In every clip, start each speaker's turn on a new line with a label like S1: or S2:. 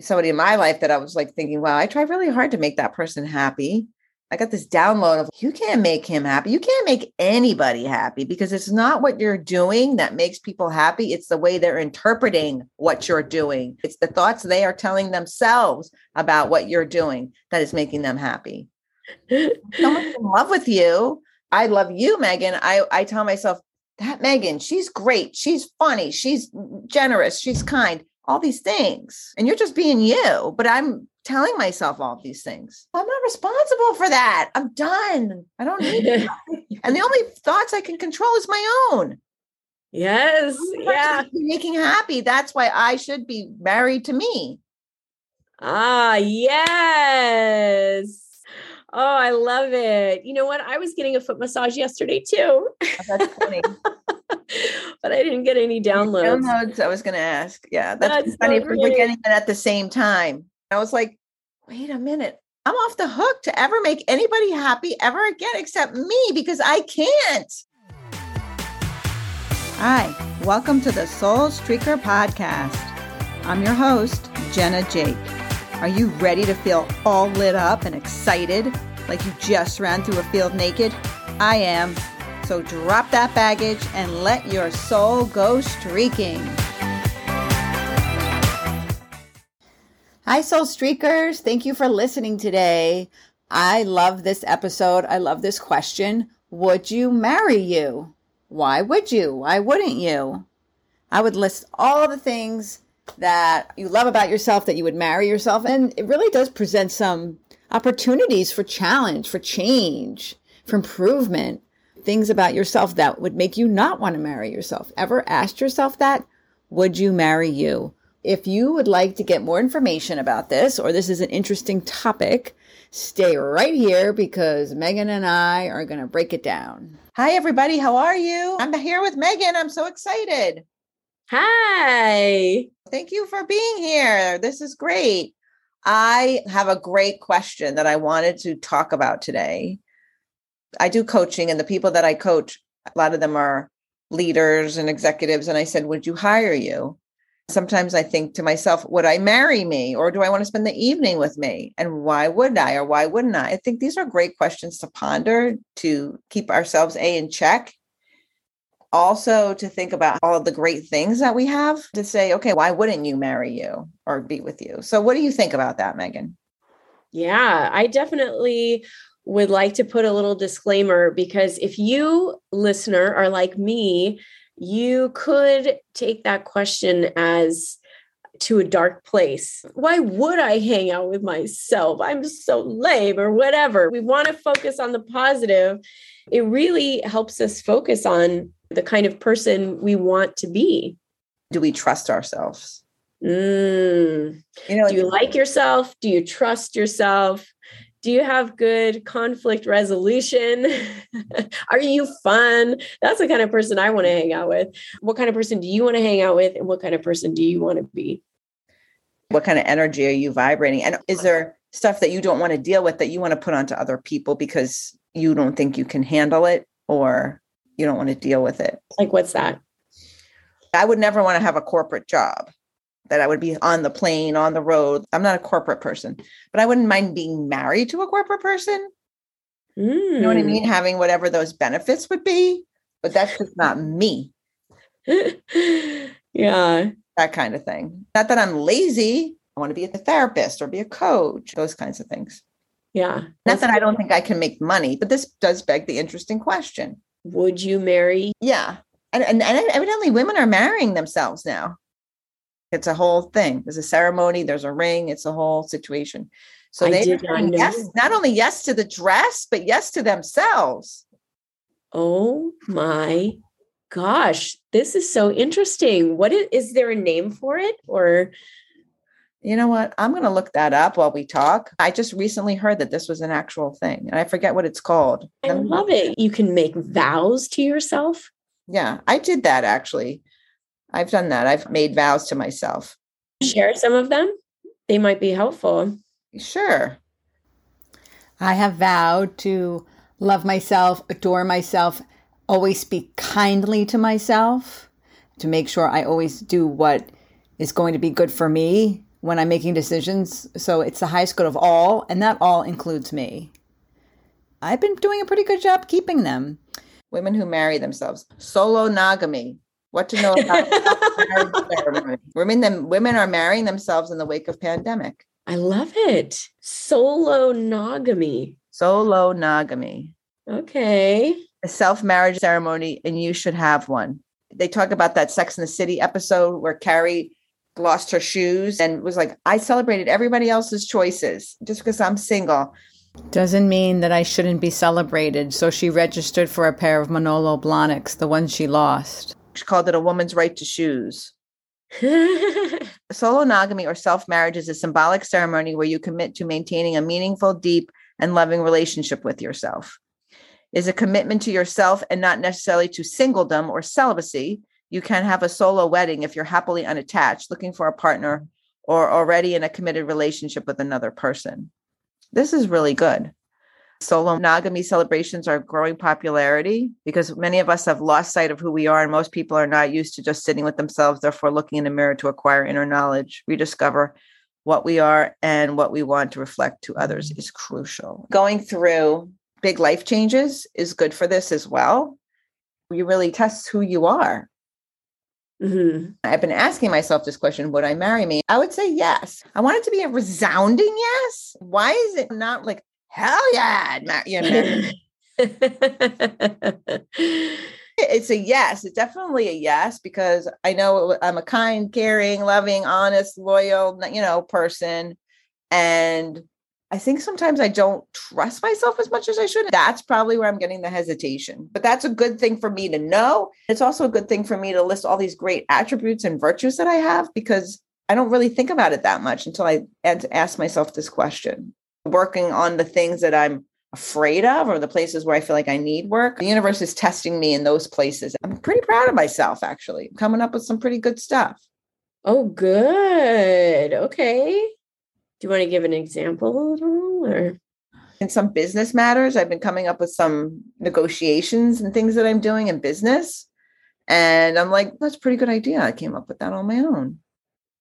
S1: somebody in my life that I was like thinking, wow, I tried really hard to make that person happy. I got this download of you can't make him happy. You can't make anybody happy because it's not what you're doing that makes people happy. It's the way they're interpreting what you're doing. It's the thoughts they are telling themselves about what you're doing that is making them happy. Someone's in love with you. I love you, Megan. I, I tell myself, that Megan, she's great. She's funny. She's generous. She's kind all these things and you're just being you but i'm telling myself all these things i'm not responsible for that i'm done i don't need it and the only thoughts i can control is my own
S2: yes yeah
S1: making happy that's why i should be married to me
S2: ah yes Oh, I love it. You know what? I was getting a foot massage yesterday too. Oh, that's funny. but I didn't get any downloads.
S1: Downloads, I was going to ask. Yeah, that's, that's funny so we're getting it at the same time. I was like, wait a minute. I'm off the hook to ever make anybody happy ever again except me because I can't. Hi, welcome to the Soul Streaker podcast. I'm your host, Jenna Jake. Are you ready to feel all lit up and excited like you just ran through a field naked? I am. So drop that baggage and let your soul go streaking. Hi, Soul Streakers. Thank you for listening today. I love this episode. I love this question. Would you marry you? Why would you? Why wouldn't you? I would list all the things that you love about yourself that you would marry yourself. And it really does present some opportunities for challenge, for change, for improvement things about yourself that would make you not want to marry yourself. Ever asked yourself that? Would you marry you? If you would like to get more information about this, or this is an interesting topic, stay right here because Megan and I are going to break it down. Hi, everybody. How are you? I'm here with Megan. I'm so excited.
S2: Hi.
S1: Thank you for being here. This is great. I have a great question that I wanted to talk about today. I do coaching, and the people that I coach, a lot of them are leaders and executives. And I said, Would you hire you? Sometimes I think to myself, Would I marry me? Or do I want to spend the evening with me? And why would I or why wouldn't I? I think these are great questions to ponder to keep ourselves A in check. Also, to think about all of the great things that we have to say, okay, why wouldn't you marry you or be with you? So, what do you think about that, Megan?
S2: Yeah, I definitely would like to put a little disclaimer because if you, listener, are like me, you could take that question as to a dark place. Why would I hang out with myself? I'm so lame or whatever. We want to focus on the positive. It really helps us focus on the kind of person we want to be.
S1: Do we trust ourselves?
S2: Mm. You know, do you like yourself? Do you trust yourself? Do you have good conflict resolution? Are you fun? That's the kind of person I want to hang out with. What kind of person do you want to hang out with? And what kind of person do you want to be?
S1: What kind of energy are you vibrating? And is there stuff that you don't want to deal with that you want to put onto other people because you don't think you can handle it or you don't want to deal with it?
S2: Like, what's that?
S1: I would never want to have a corporate job that I would be on the plane, on the road. I'm not a corporate person, but I wouldn't mind being married to a corporate person. Mm. You know what I mean? Hmm. Having whatever those benefits would be, but that's just not me.
S2: yeah.
S1: That kind of thing. Not that I'm lazy. I want to be a therapist or be a coach, those kinds of things.
S2: Yeah.
S1: Not that I don't think I can make money, but this does beg the interesting question.
S2: Would you marry?
S1: Yeah. And, and, and evidently women are marrying themselves now. It's a whole thing. There's a ceremony, there's a ring, it's a whole situation. So I they not yes, not only yes to the dress, but yes to themselves.
S2: Oh my gosh, this is so interesting. What is, is there a name for it or
S1: you know what? I'm going to look that up while we talk. I just recently heard that this was an actual thing and I forget what it's called.
S2: I love it. You can make vows to yourself.
S1: Yeah, I did that actually. I've done that. I've made vows to myself.
S2: Share some of them. They might be helpful.
S1: Sure. I have vowed to love myself, adore myself, always speak kindly to myself, to make sure I always do what is going to be good for me, when I'm making decisions. So it's the highest good of all, and that all includes me. I've been doing a pretty good job keeping them. Women who marry themselves. Solonogamy. What to know about women them women are marrying themselves in the wake of pandemic.
S2: I love it. Solo nogamy. Solonogamy.
S1: Solonogamy.
S2: Okay.
S1: A self-marriage ceremony and you should have one. They talk about that Sex in the City episode where Carrie lost her shoes and was like, I celebrated everybody else's choices just because I'm single. Doesn't mean that I shouldn't be celebrated. So she registered for a pair of Manolo Blahniks, the ones she lost. She called it a woman's right to shoes. Solonogamy or self marriage is a symbolic ceremony where you commit to maintaining a meaningful, deep, and loving relationship with yourself. Is a commitment to yourself and not necessarily to singledom or celibacy. You can have a solo wedding if you're happily unattached, looking for a partner, or already in a committed relationship with another person. This is really good. Solonogamy celebrations are growing popularity because many of us have lost sight of who we are, and most people are not used to just sitting with themselves, therefore, looking in the mirror to acquire inner knowledge, rediscover what we are and what we want to reflect to others is crucial. Going through big life changes is good for this as well. You really test who you are. Mm-hmm. I've been asking myself this question Would I marry me? I would say yes. I want it to be a resounding yes. Why is it not like, hell yeah, you know? it's a yes. It's definitely a yes because I know I'm a kind, caring, loving, honest, loyal, you know, person. And I think sometimes I don't trust myself as much as I should. That's probably where I'm getting the hesitation. But that's a good thing for me to know. It's also a good thing for me to list all these great attributes and virtues that I have because I don't really think about it that much until I ask myself this question. Working on the things that I'm afraid of or the places where I feel like I need work. The universe is testing me in those places. I'm pretty proud of myself, actually, I'm coming up with some pretty good stuff.
S2: Oh, good. Okay. Do you want to give an example at all or?
S1: In some business matters, I've been coming up with some negotiations and things that I'm doing in business. And I'm like, that's a pretty good idea. I came up with that on my own.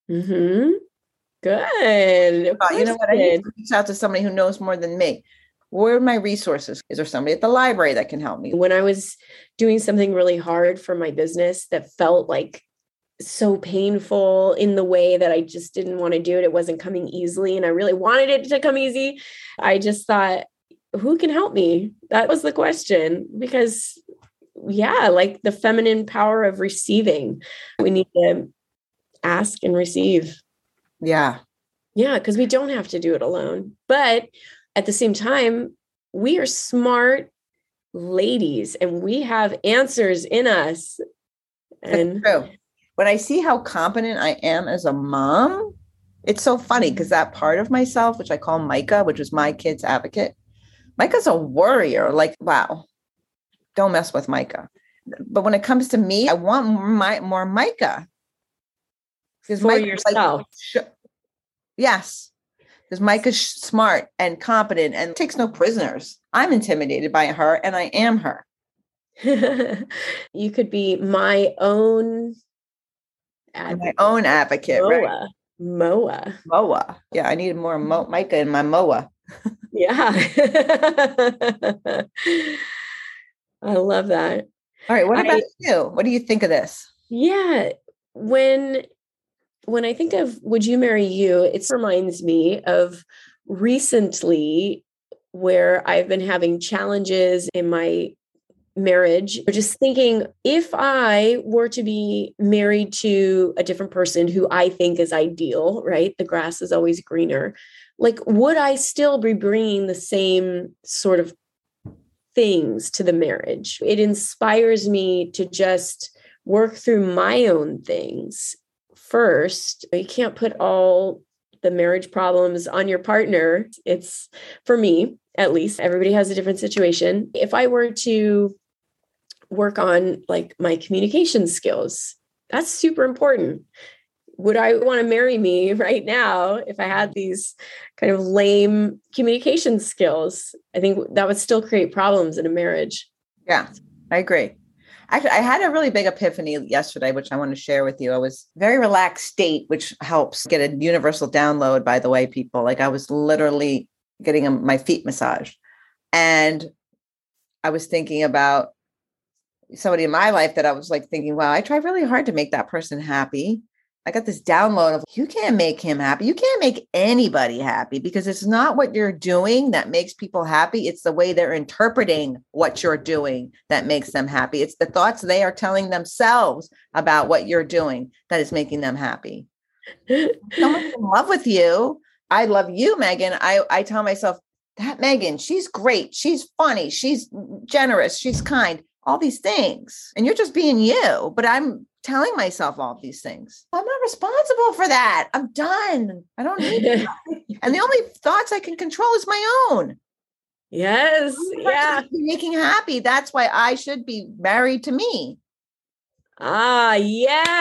S2: Mm-hmm. Good.
S1: You know what? I need to reach out to somebody who knows more than me. Where are my resources? Is there somebody at the library that can help me?
S2: When I was doing something really hard for my business that felt like so painful in the way that I just didn't want to do it. It wasn't coming easily, and I really wanted it to come easy. I just thought, who can help me? That was the question because, yeah, like the feminine power of receiving, we need to ask and receive.
S1: Yeah.
S2: Yeah, because we don't have to do it alone. But at the same time, we are smart ladies and we have answers in us. And
S1: when I see how competent I am as a mom, it's so funny because that part of myself, which I call Micah, which is my kid's advocate, Micah's a warrior. Like, wow, don't mess with Micah. But when it comes to me, I want more, my, more Micah.
S2: Because For yourself. Like,
S1: yes. Because Micah's smart and competent and takes no prisoners. I'm intimidated by her and I am her.
S2: you could be my own
S1: advocate. my own advocate,
S2: Moa.
S1: right?
S2: Moa.
S1: Moa. Yeah, I need more Mo- Micah in my Moa.
S2: yeah. I love that.
S1: All right. What about I, you? What do you think of this?
S2: Yeah. When when I think of would you marry you, it reminds me of recently where I've been having challenges in my marriage. Or just thinking if i were to be married to a different person who i think is ideal right? The grass is always greener. Like would i still be bringing the same sort of things to the marriage? It inspires me to just work through my own things first you can't put all the marriage problems on your partner it's for me at least everybody has a different situation if i were to work on like my communication skills. That's super important. Would I want to marry me right now if I had these kind of lame communication skills? I think that would still create problems in a marriage.
S1: Yeah, I agree. Actually, I had a really big epiphany yesterday, which I want to share with you. I was very relaxed state, which helps get a universal download, by the way, people. Like I was literally getting a, my feet massaged. And I was thinking about somebody in my life that I was like thinking, wow, I tried really hard to make that person happy. I got this download of you can't make him happy. You can't make anybody happy because it's not what you're doing that makes people happy. It's the way they're interpreting what you're doing that makes them happy. It's the thoughts they are telling themselves about what you're doing that is making them happy. Someone's in love with you. I love you, Megan. I, I tell myself, that Megan, she's great. She's funny. She's generous. She's kind all these things and you're just being you but i'm telling myself all these things i'm not responsible for that i'm done i don't need it and the only thoughts i can control is my own
S2: yes yeah
S1: making happy that's why i should be married to me
S2: ah yes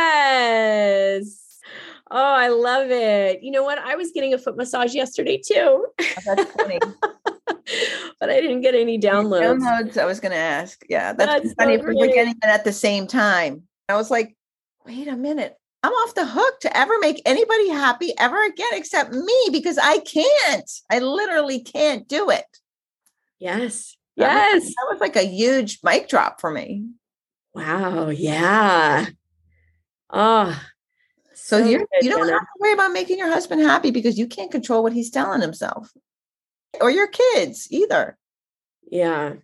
S2: Oh, I love it. You know what? I was getting a foot massage yesterday too. Oh, but I didn't get any downloads.
S1: Downloads, I was going to ask. Yeah, that's, that's funny so we're getting it at the same time. I was like, wait a minute. I'm off the hook to ever make anybody happy ever again except me because I can't. I literally can't do it.
S2: Yes.
S1: That yes. Was, that was like a huge mic drop for me.
S2: Wow. Yeah. Oh,
S1: so, so you're, you don't have to worry about making your husband happy because you can't control what he's telling himself or your kids either.
S2: Yeah.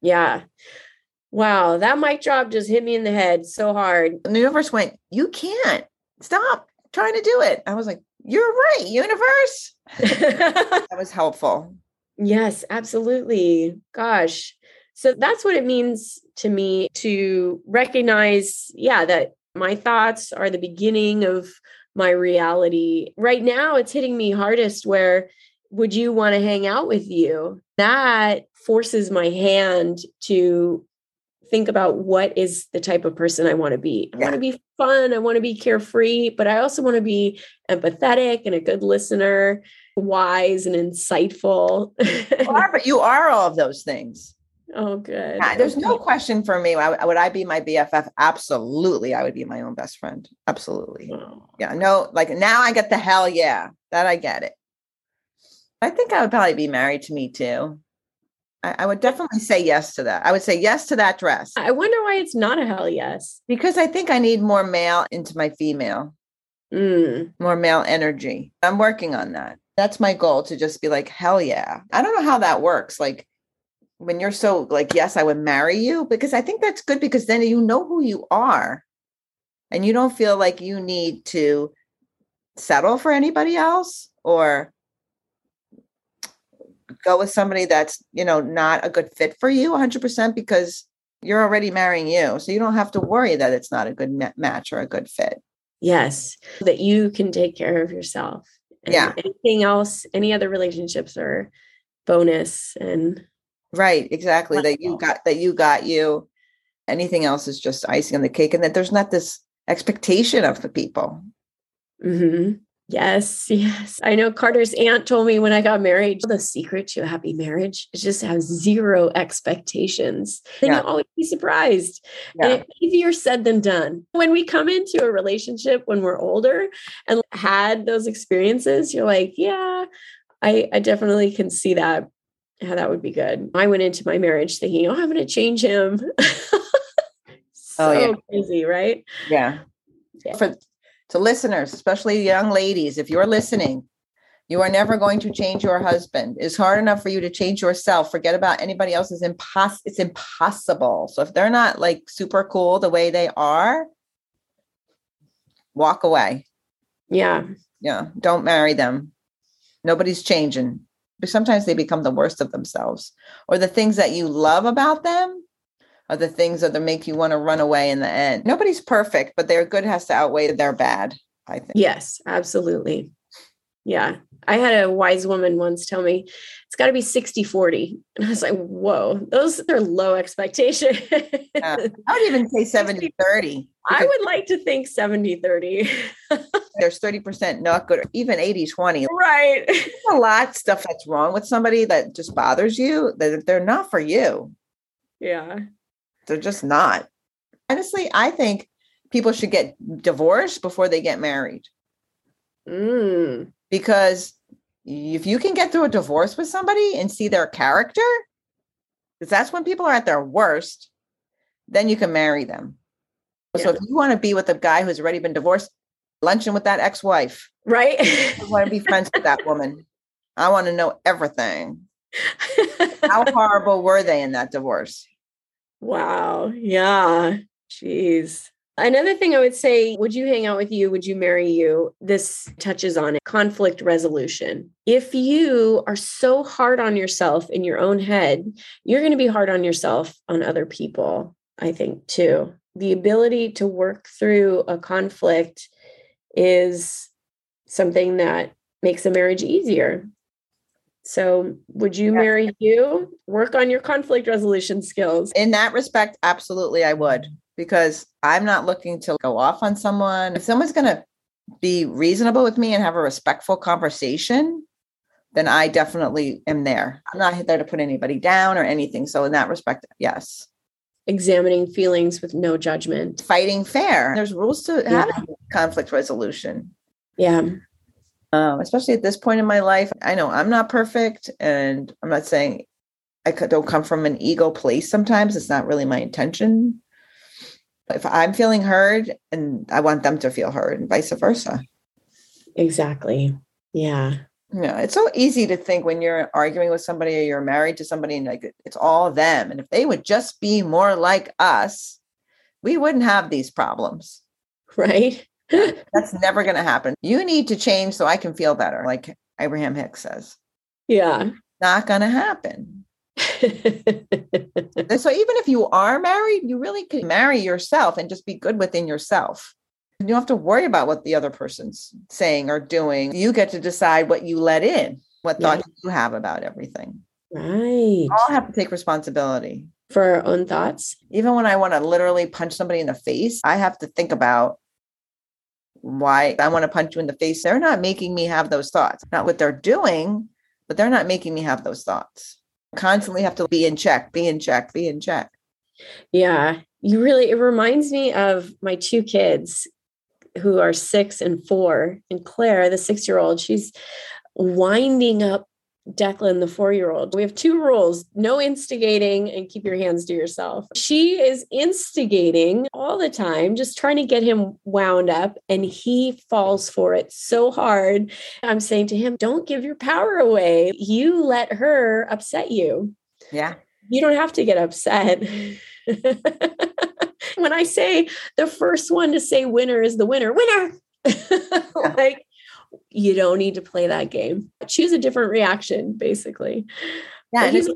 S2: Yeah. Wow. That mic drop just hit me in the head so hard.
S1: And the universe went, You can't stop trying to do it. I was like, You're right, universe. that was helpful.
S2: Yes, absolutely. Gosh. So that's what it means to me to recognize, yeah, that my thoughts are the beginning of my reality. Right now, it's hitting me hardest where would you want to hang out with you? That forces my hand to think about what is the type of person I want to be. I yeah. want to be fun, I want to be carefree, but I also want to be empathetic and a good listener, wise and insightful.
S1: you are, but you are all of those things.
S2: Oh, good.
S1: Yeah, there's no question for me. Would I be my BFF? Absolutely. I would be my own best friend. Absolutely. Oh. Yeah. No, like now I get the hell yeah. That I get it. I think I would probably be married to me too. I, I, would definitely say yes to that. I would say yes to that dress.
S2: I wonder why it's not a hell yes.
S1: Because I think I need more male into my female,
S2: mm.
S1: more male energy. I'm working on that. That's my goal to just be like, hell yeah. I don't know how that works. Like when you're so like, yes, I would marry you, because I think that's good because then you know who you are and you don't feel like you need to settle for anybody else or go with somebody that's you know not a good fit for you 100% because you're already marrying you. So you don't have to worry that it's not a good match or a good fit.
S2: Yes. That you can take care of yourself.
S1: And yeah.
S2: anything else any other relationships are bonus and
S1: right. Exactly. That you got that you got you. Anything else is just icing on the cake. And that there's not this expectation of the people.
S2: Mm-hmm. Yes, yes. I know Carter's aunt told me when I got married, the secret to a happy marriage is just have zero expectations. Then yeah. you'll always be surprised. Yeah. And it's easier said than done. When we come into a relationship when we're older and had those experiences, you're like, yeah, I, I definitely can see that, how that would be good. I went into my marriage thinking, oh, I'm going to change him. so oh, yeah. crazy, right?
S1: Yeah. yeah. For to listeners, especially young ladies, if you're listening, you are never going to change your husband. It's hard enough for you to change yourself. Forget about anybody else. It's, impos- it's impossible. So if they're not like super cool the way they are, walk away.
S2: Yeah.
S1: Yeah. Don't marry them. Nobody's changing. But sometimes they become the worst of themselves. Or the things that you love about them are the things that make you want to run away in the end. Nobody's perfect, but their good has to outweigh their bad, I think.
S2: Yes, absolutely. Yeah. I had a wise woman once tell me it's got to be 60 40. And I was like, whoa, those are low expectations.
S1: Yeah. I would even say 70 30.
S2: I would like to think 70 30.
S1: there's 30% not good, or even 80 20.
S2: Right.
S1: There's a lot of stuff that's wrong with somebody that just bothers you, that they're not for you.
S2: Yeah.
S1: They're just not. Honestly, I think people should get divorced before they get married.
S2: Mm.
S1: Because if you can get through a divorce with somebody and see their character, because that's when people are at their worst, then you can marry them. So if you want to be with a guy who's already been divorced, luncheon with that ex-wife.
S2: Right?
S1: I want to be friends with that woman. I want to know everything. How horrible were they in that divorce?
S2: Wow. Yeah. Jeez. Another thing I would say, would you hang out with you? Would you marry you? This touches on it. Conflict resolution. If you are so hard on yourself in your own head, you're going to be hard on yourself on other people, I think, too. The ability to work through a conflict is something that makes a marriage easier. So, would you
S1: Yeah.
S2: marry you? Work on your conflict resolution skills.
S1: In that respect, absolutely I would, because I'm not looking to go off on someone. If someone's going to be reasonable with me and have a respectful conversation, then I definitely am there. I'm not there to put anybody down or anything. So, in that respect, yes.
S2: Examining feelings with no judgment.
S1: Fighting fair. There's rules to
S2: Yeah.
S1: having conflict resolution.
S2: Yeah.
S1: Um, especially at this point in my life. I know I'm not perfect, and I'm not saying I don't come from an ego place. Sometimes it's not really my intention. But if I'm feeling heard, and I want them to feel heard, and vice versa.
S2: Exactly. Yeah.
S1: Yeah, it's so easy to think when you're arguing with somebody or you're married to somebody, and like it's all them. And if they would just be more like us, we wouldn't have these problems.
S2: Right.
S1: That's never going to happen. You need to change so I can feel better, like Abraham Hicks says.
S2: Yeah.
S1: Not going to happen. So even if you are married, you really can marry yourself and just be good within yourself. You don't have to worry about what the other person's saying or doing. You get to decide what you let in, what
S2: Yeah.
S1: thoughts you have about everything.
S2: right.
S1: All have to take responsibility.
S2: For our own thoughts.
S1: Even when I want to literally punch somebody in the face, I have to think about why I want to punch you in the face. They're not making me have those thoughts. Not what they're doing, but they're not making me have those thoughts. Constantly have to be in check, be in check, be in check.
S2: Yeah. You really, it reminds me of my two kids who are six and four. And Claire, the six year old, she's winding up Declan, the four year old. We have two rules no instigating and keep your hands to yourself. She is instigating all the time, just trying to get him wound up, and he falls for it so hard. I'm saying to him, don't give your power away. You let her upset you
S1: Yeah.
S2: you don't have to get upset. when I say the first one to say winner is the winner, winner, like you don't need to play that game. Choose a different reaction, basically.
S1: Yeah.
S2: He's,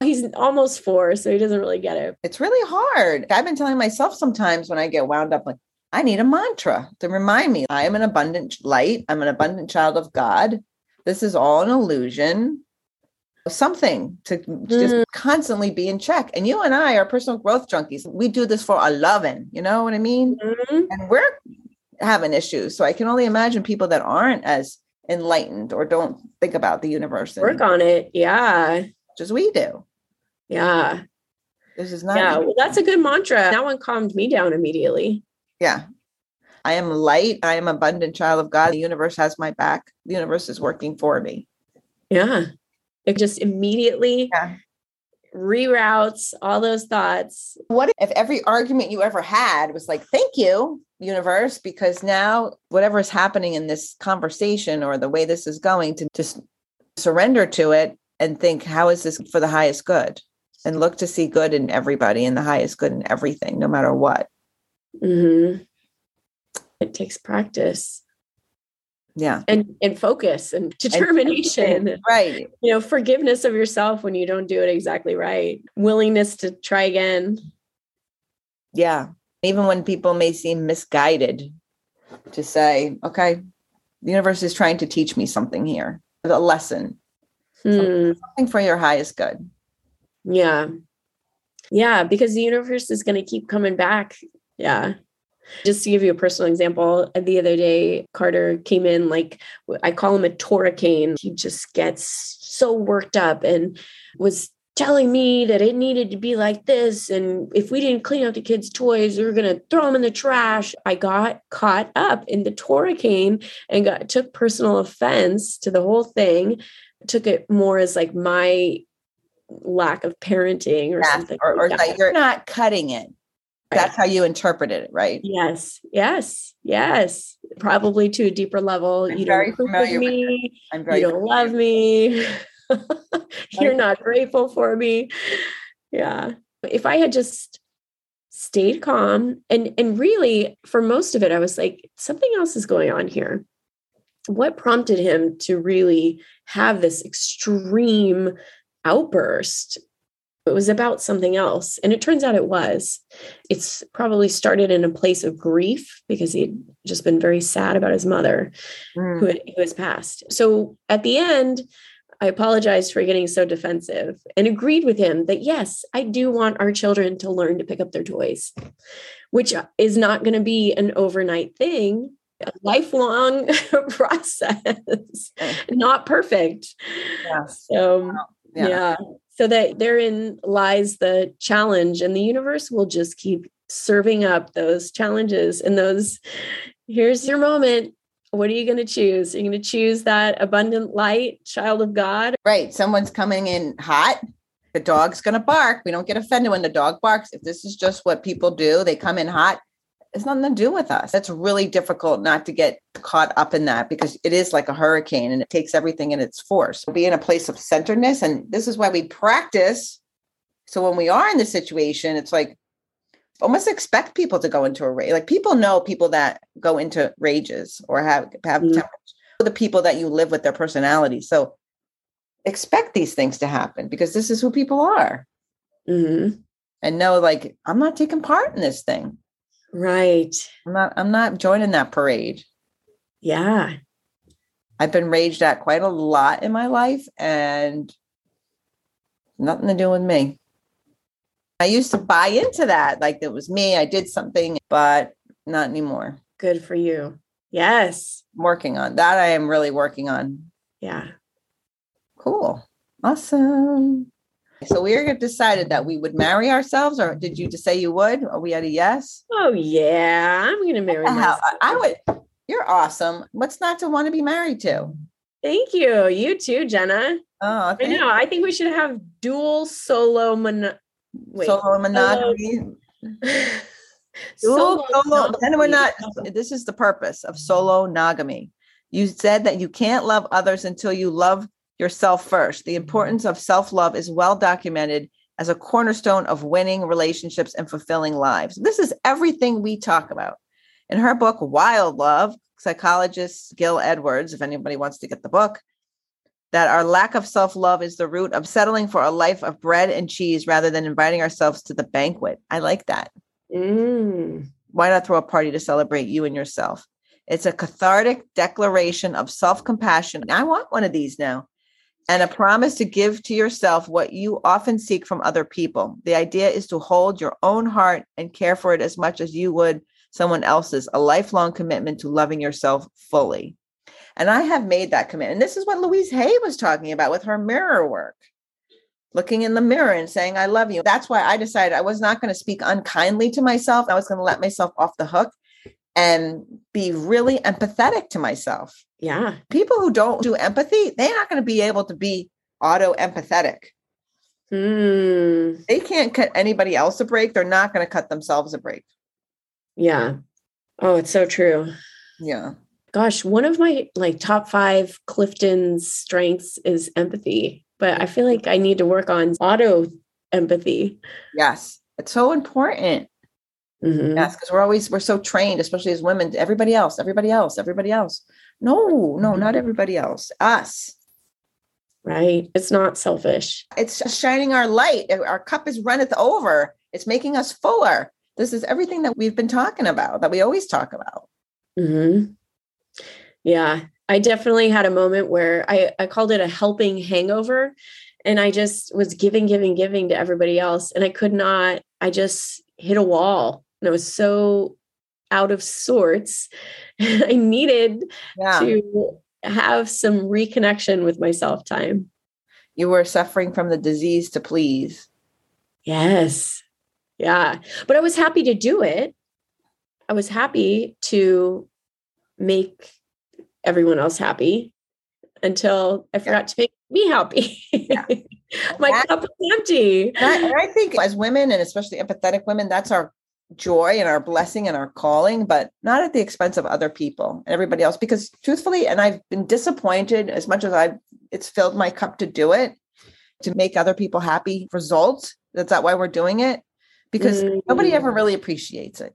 S2: he's almost four, so he doesn't really get it.
S1: it's really hard. I've been telling myself sometimes when I get wound up, like, I need a mantra to remind me I am an abundant light. I'm an abundant child of God. This is all an illusion. Something to just
S2: Mm.
S1: constantly be in check. And you and I are personal growth junkies. We do this for a loving, you know what I mean?
S2: Mhm.
S1: And we're having issue. So I can only imagine people that aren't as enlightened or don't think about the universe
S2: Work on it. Yeah.
S1: as we do.
S2: Yeah.
S1: This is not
S2: Yeah. Well, that's a good mantra. That one calmed me down immediately.
S1: Yeah. I am light. I am abundant child of God. The universe has my back. The universe is working for me.
S2: Yeah. It just immediately
S1: Yeah.
S2: reroutes all those thoughts.
S1: What if every argument you ever had was like, thank you, universe, because now whatever is happening in this conversation or the way this is going to just surrender to it and think, how is this for the highest good? And look to see good in everybody and the highest good in everything, no matter what.
S2: mm-hmm. It takes practice
S1: Yeah.
S2: and and focus and determination.
S1: Right.
S2: You know, forgiveness of yourself when you don't do it exactly right. Willingness to try again.
S1: Yeah. Even when people may seem misguided, to say, okay, the universe is trying to teach me something here, a lesson,
S2: Hmm.
S1: something for your highest good.
S2: Yeah. Yeah, because the universe is going to keep coming back. Yeah. Just to give you a personal example, the other day, Carter came in like I call him a torricane. He just gets so worked up and was telling me that it needed to be like this. And if we didn't clean up the kids' toys, we were going to throw them in the trash. I got caught up in the Torah and got took personal offense to the whole thing. Took it more as like my lack of parenting or something.
S1: or, or
S2: like
S1: that
S2: that.
S1: you're not cutting it. That's how you interpreted it, right?
S2: Yes, yes, yes. Probably to a deeper level.
S1: I'm
S2: you don't of
S1: familiar
S2: me.
S1: I'm very
S2: You don't love me. You're not grateful for me. Yeah. If I had just stayed calm and and really for most of it I was like something else is going on here. What prompted him to really have this extreme outburst? It was about something else. And it turns out it was. It's probably started in a place of grief because he'd just been very sad about his mother
S1: Mm.
S2: who, had- who has passed. So at the end, I apologized for getting so defensive and agreed with him that yes, I do want our children to learn to pick up their toys, which is not going to be an overnight thing, a lifelong process, not perfect.
S1: Yeah.
S2: So,
S1: Yeah.
S2: yeah. So that therein lies the challenge, and the universe will just keep serving up those challenges and those. Here's your moment. What are you going to choose? You're you going to choose that abundant light, child of God?
S1: Right. Someone's coming in hot. The dog's going to bark. We don't get offended when the dog barks. If this is just what people do, they come in hot. It's nothing to do with us. It's really difficult not to get caught up in that because it is like a hurricane and it takes everything in its force. Be in a place of centeredness. And this is why we practice. So when we are in the situation, it's like almost expect people to go into a rage. Like people know people that go into rages or have have
S2: Mhm.
S1: tempers. The people that you live with their personality. So expect these things to happen because this is who people are.
S2: Mhm.
S1: And know like I'm not taking part in this thing.
S2: Right.
S1: I'm not I'm not joining that parade.
S2: Yeah.
S1: I've been raged at quite a lot in my life and nothing to do with me. I used to buy into that like it was me, I did something, but not anymore.
S2: Good for you. Yes.
S1: Working on that. I am really working on.
S2: Yeah.
S1: Cool. Awesome. So we decided that we would marry ourselves, or did you just say you would? Are we at a yes?
S2: Oh, yeah. I'm going to marry myself.
S1: I would. You're awesome. What's not to want to be married to?
S2: Thank you. You too, Jenna.
S1: Oh,
S2: I know. I think we should have dual solo mon- wait.
S1: solo monogamy. Dual, solo, then we're not. This is the purpose of solo nogamy. You said that you can't love others until you love yourself first. The importance of self love is well documented as a cornerstone of winning relationships and fulfilling lives. This is everything we talk about. In her book, Wild Love, psychologist Gill Edwards, if anybody wants to get the book, that our lack of self love is the root of settling for a life of bread and cheese rather than inviting ourselves to the banquet. I like that.
S2: Mm.
S1: Why not throw a party to celebrate you and yourself? It's a cathartic declaration of self compassion. I want one of these now. And a promise to give to yourself what you often seek from other people. The idea is to hold your own heart and care for it as much as you would someone else's, a lifelong commitment to loving yourself fully. And I have made that commitment. And this is what Louise Hay was talking about with her mirror work looking in the mirror and saying, I love you. That's why I decided I was not going to speak unkindly to myself. I was going to let myself off the hook and be really empathetic to myself.
S2: Yeah.
S1: People who don't do empathy, they're not going to be able to be auto empathetic.
S2: Mm.
S1: They can't cut anybody else a break. They're not going to cut themselves a break.
S2: Yeah. Oh, it's so true.
S1: Yeah.
S2: Gosh, one of my like top five Clifton's strengths is empathy, but I feel like I need to work on auto empathy.
S1: Yes. It's so important.
S2: Mhm.
S1: Yes. Because we're always, we're so trained, especially as women, everybody else, everybody else, everybody else. No, no, not everybody else. Us.
S2: Right. It's not selfish.
S1: it's shining our light. Our cup is runneth over. It's making us fuller. This is everything that we've been talking about, that we always talk about.
S2: hmm Yeah. I definitely had a moment where I, I called it a helping hangover. And I just was giving, giving, giving to everybody else. And I could not, I just hit a wall. And I was so out of sorts. I needed
S1: Yeah.
S2: to have some reconnection with myself time.
S1: You were suffering from the disease to please.
S2: Yes. Yeah. But I was happy to do it. I was happy to make everyone else happy until I forgot to make me happy. Yeah. My that, cup is empty.
S1: And I, and I think as women, and especially empathetic women, that's our joy and our blessing and our calling, but not at the expense of other people and everybody else. Because truthfully, and I've been disappointed as much as I've it's filled my cup to do it, to make other people happy results. That's not why we're doing it. Because mm-hmm. nobody ever really appreciates it.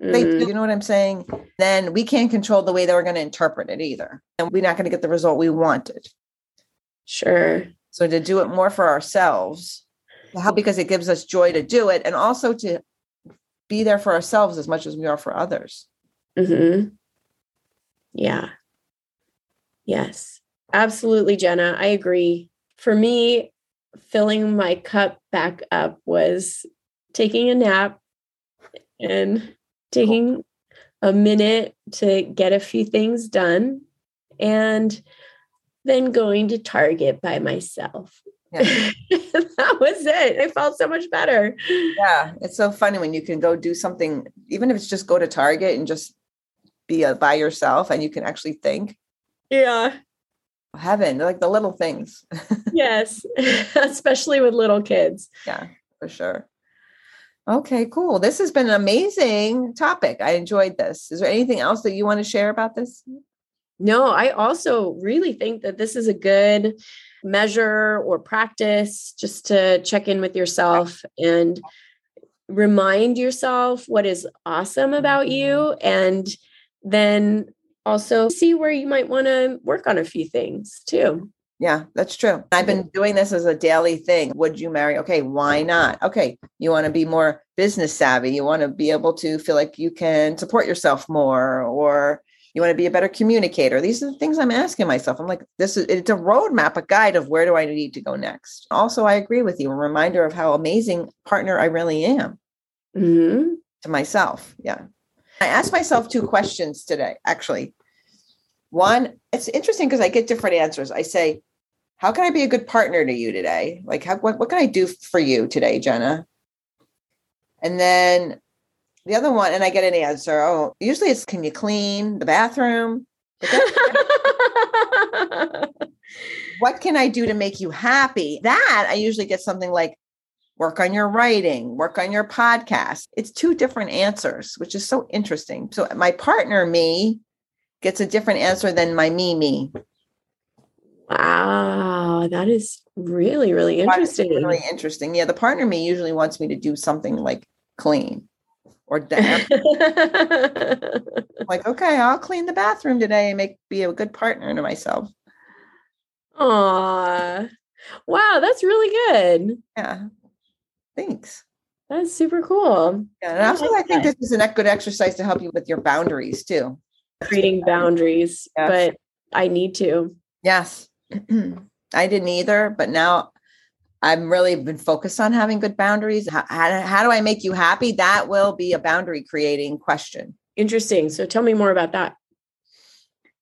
S1: Mm-hmm. They do, you know what I'm saying? Then we can't control the way that we're going to interpret it either. And we're not going to get the result we wanted.
S2: Sure.
S1: So to do it more for ourselves, how because it gives us joy to do it, and also to be there for ourselves as much as we are for others.
S2: Hmm. Yeah. Yes. Absolutely, Jenna. I agree. For me, filling my cup back up was taking a nap and taking a minute to get a few things done and then going to Target by myself. Yeah. that was it. I felt so much better.
S1: Yeah, it's so funny when you can go do something, even if it's just go to Target and just be uh, by yourself and you can actually think.
S2: Yeah.
S1: Heaven, like the little things.
S2: yes, especially with little kids.
S1: Yeah, for sure. Okay, cool. This has been an amazing topic. I enjoyed this. Is there anything else that you want to share about this?
S2: No, I also really think that this is a good measure or practice just to check in with yourself and remind yourself what is awesome about you mm-hmm. and then also see where you might want to work on a few things too.
S1: Yeah, that's true. I've been doing this as a daily thing. Would you marry? Okay, why not? Okay, you want to be more business savvy. You want to be able to feel like you can support yourself more or you want to be a better communicator. These are the things I'm asking myself. I'm like, this is it's a roadmap, a guide of where do I need to go next. Also, I agree with you, a reminder of how amazing partner I really am
S2: mm-hmm.
S1: to myself. Yeah. I asked myself two questions today, actually. One, it's interesting because I get different answers. I say, How can I be a good partner to you today? Like, how, what, what can I do for you today, Jenna? And then the other one, and I get an answer. Oh, usually it's can you clean the bathroom? what can I do to make you happy? That I usually get something like work on your writing, work on your podcast. It's two different answers, which is so interesting. So my partner, me, gets a different answer than my me, me.
S2: Wow, that is really, really interesting.
S1: Really interesting. Yeah, the partner me usually wants me to do something like clean or damp. like, okay, I'll clean the bathroom today and make be a good partner to myself.
S2: Aw. Wow, that's really good.
S1: Yeah. Thanks.
S2: That's super cool.
S1: Yeah, and also I, like I think that. this is a good exercise to help you with your boundaries too.
S2: Creating boundaries, yes. but I need to.
S1: Yes. I didn't either, but now I'm really been focused on having good boundaries. How, how, how, do I make you happy? That will be a boundary creating question.
S2: Interesting. So tell me more about that.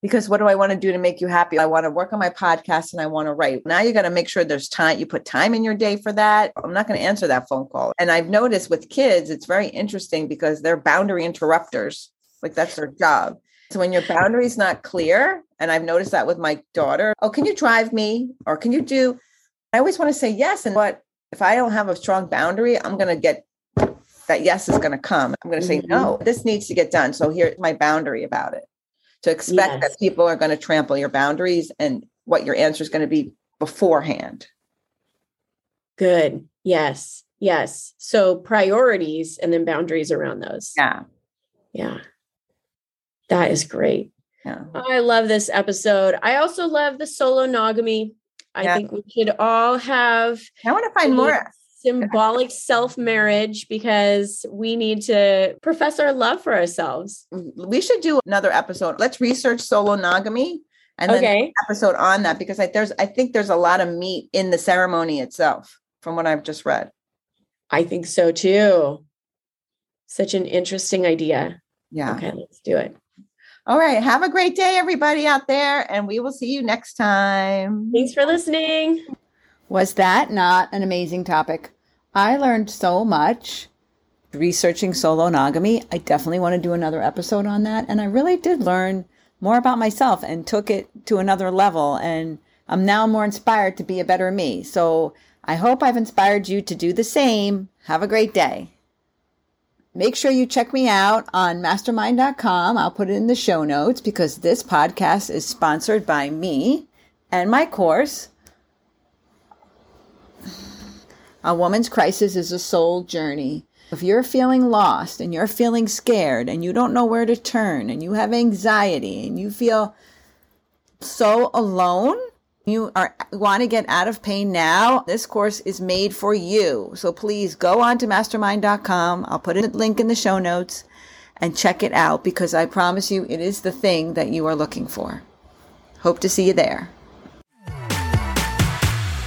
S1: Because what do I want to do to make you happy? I want to work on my podcast and I want to write. Now you got to make sure there's time. You put time in your day for that. I'm not going to answer that phone call. And I've noticed with kids, it's very interesting because they're boundary interrupters. Like that's their job. So when your boundary is not clear, and I've noticed that with my daughter, oh, can you drive me? Or can you do I always want to say yes. And what if I don't have a strong boundary, I'm going to get that yes is going to come. I'm going to say, mm-hmm. no, this needs to get done. So here's my boundary about it. To expect yes. that people are going to trample your boundaries and what your answer is going to be beforehand.
S2: Good. Yes. Yes. So priorities and then boundaries around those.
S1: Yeah.
S2: Yeah. That is great.
S1: Yeah.
S2: Oh, I love this episode. I also love the solo nogamy. I yeah. think we should all have.
S1: I want to find more
S2: symbolic self marriage because we need to profess our love for ourselves.
S1: Mm, we should do another episode. Let's research solonogamy and then okay. episode on that because I, there's I think there's a lot of meat in the ceremony itself from what I've just read.
S2: I think so too. Such an interesting idea.
S1: Yeah.
S2: Okay, let's do it.
S1: All right. Have a great day, everybody out there, and we will see you next time.
S2: Thanks for listening.
S3: Was that not an amazing topic? I learned so much researching solonogamy. I definitely want to do another episode on that. And I really did learn more about myself and took it to another level. And I'm now more inspired to be a better me. So I hope I've inspired you to do the same. Have a great day. Make sure you check me out on mastermind.com. I'll put it in the show notes because this podcast is sponsored by me and my course. A Woman's Crisis is a Soul Journey. If you're feeling lost and you're feeling scared and you don't know where to turn and you have anxiety and you feel so alone, you are want to get out of pain now, this course is made for you. So please go on to mastermind.com. I'll put a link in the show notes and check it out because I promise you it is the thing that you are looking for. Hope to see you there.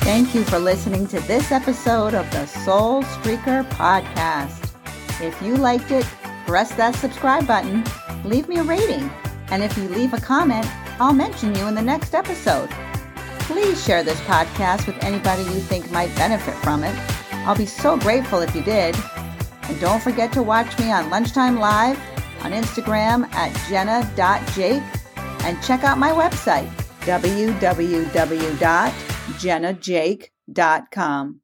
S3: Thank you for listening to this episode of the Soul Streaker podcast. If you liked it, press that subscribe button, leave me a rating, and if you leave a comment, I'll mention you in the next episode. Please share this podcast with anybody you think might benefit from it. I'll be so grateful if you did. And don't forget to watch me on Lunchtime Live on Instagram at jenna.jake and check out my website, www jennajake.com.